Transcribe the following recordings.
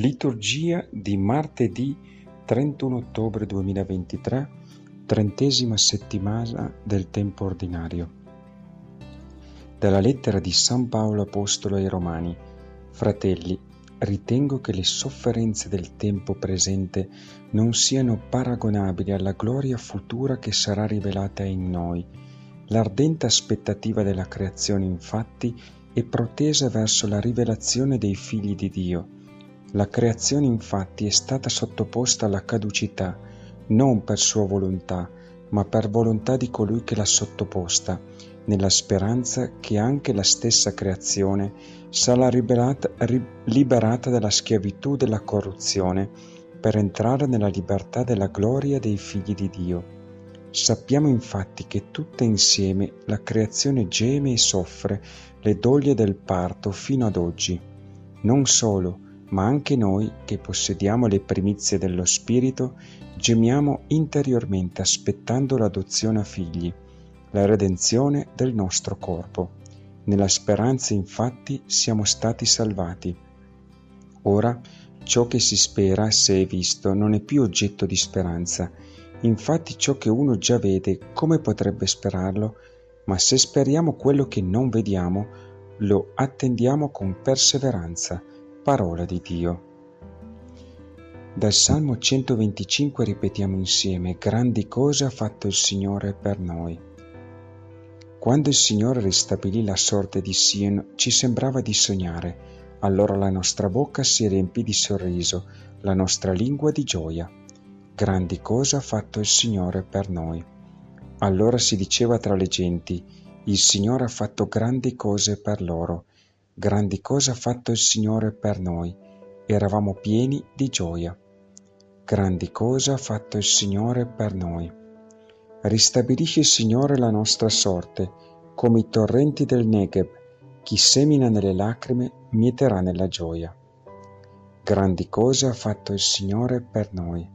Liturgia di martedì 31 ottobre 2023, trentesima settimana del tempo ordinario. Dalla lettera di San Paolo Apostolo ai Romani. Fratelli, ritengo che le sofferenze del tempo presente non siano paragonabili alla gloria futura che sarà rivelata in noi. L'ardente aspettativa della creazione, infatti, è protesa verso la rivelazione dei figli di Dio la creazione infatti è stata sottoposta alla caducità non per sua volontà, ma per volontà di colui che l'ha sottoposta, nella speranza che anche la stessa creazione sarà liberata, liberata dalla schiavitù della corruzione per entrare nella libertà della gloria dei figli di Dio. Sappiamo infatti che tutta insieme la creazione geme e soffre le doglie del parto fino ad oggi. Non solo, ma anche noi che possediamo le primizie dello Spirito gemiamo interiormente aspettando l'adozione a figli, la redenzione del nostro corpo. Nella speranza infatti siamo stati salvati. Ora ciò che si spera, se è visto, non è più oggetto di speranza. Infatti ciò che uno già vede, come potrebbe sperarlo? Ma se speriamo quello che non vediamo, lo attendiamo con perseveranza Parola di Dio. Dal Salmo 125 ripetiamo insieme, grandi cose ha fatto il Signore per noi. Quando il Signore ristabilì la sorte di Sion, ci sembrava di sognare, allora la nostra bocca si riempì di sorriso, la nostra lingua di gioia. Grandi cose ha fatto il Signore per noi. Allora si diceva tra le genti, il Signore ha fatto grandi cose per loro Grandi cose ha fatto il Signore per noi, eravamo pieni di gioia. Grandi cose ha fatto il Signore per noi. Ristabilisce il Signore la nostra sorte, come i torrenti del Negev. Chi semina nelle lacrime mieterà nella gioia. Grandi cose ha fatto il Signore per noi.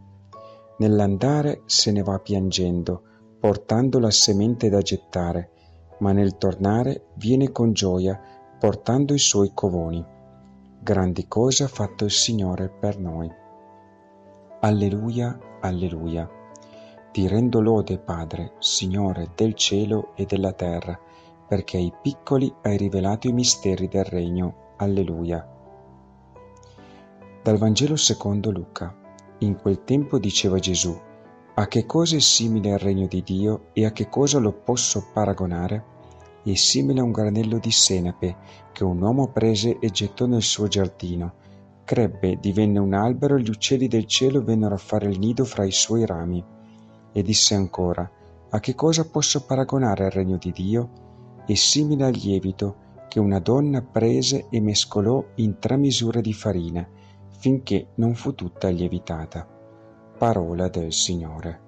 Nell'andare se ne va piangendo, portando la semente da gettare, ma nel tornare viene con gioia portando i suoi covoni. Grandi cose ha fatto il Signore per noi. Alleluia, alleluia. Ti rendo lode, Padre, Signore del cielo e della terra, perché ai piccoli hai rivelato i misteri del regno. Alleluia. Dal Vangelo secondo Luca. In quel tempo diceva Gesù, a che cosa è simile il regno di Dio e a che cosa lo posso paragonare? È simile a un granello di senape che un uomo prese e gettò nel suo giardino. Crebbe, divenne un albero e gli uccelli del cielo vennero a fare il nido fra i suoi rami. E disse ancora, a che cosa posso paragonare il regno di Dio? È simile al lievito che una donna prese e mescolò in tre misure di farina, finché non fu tutta lievitata. Parola del Signore.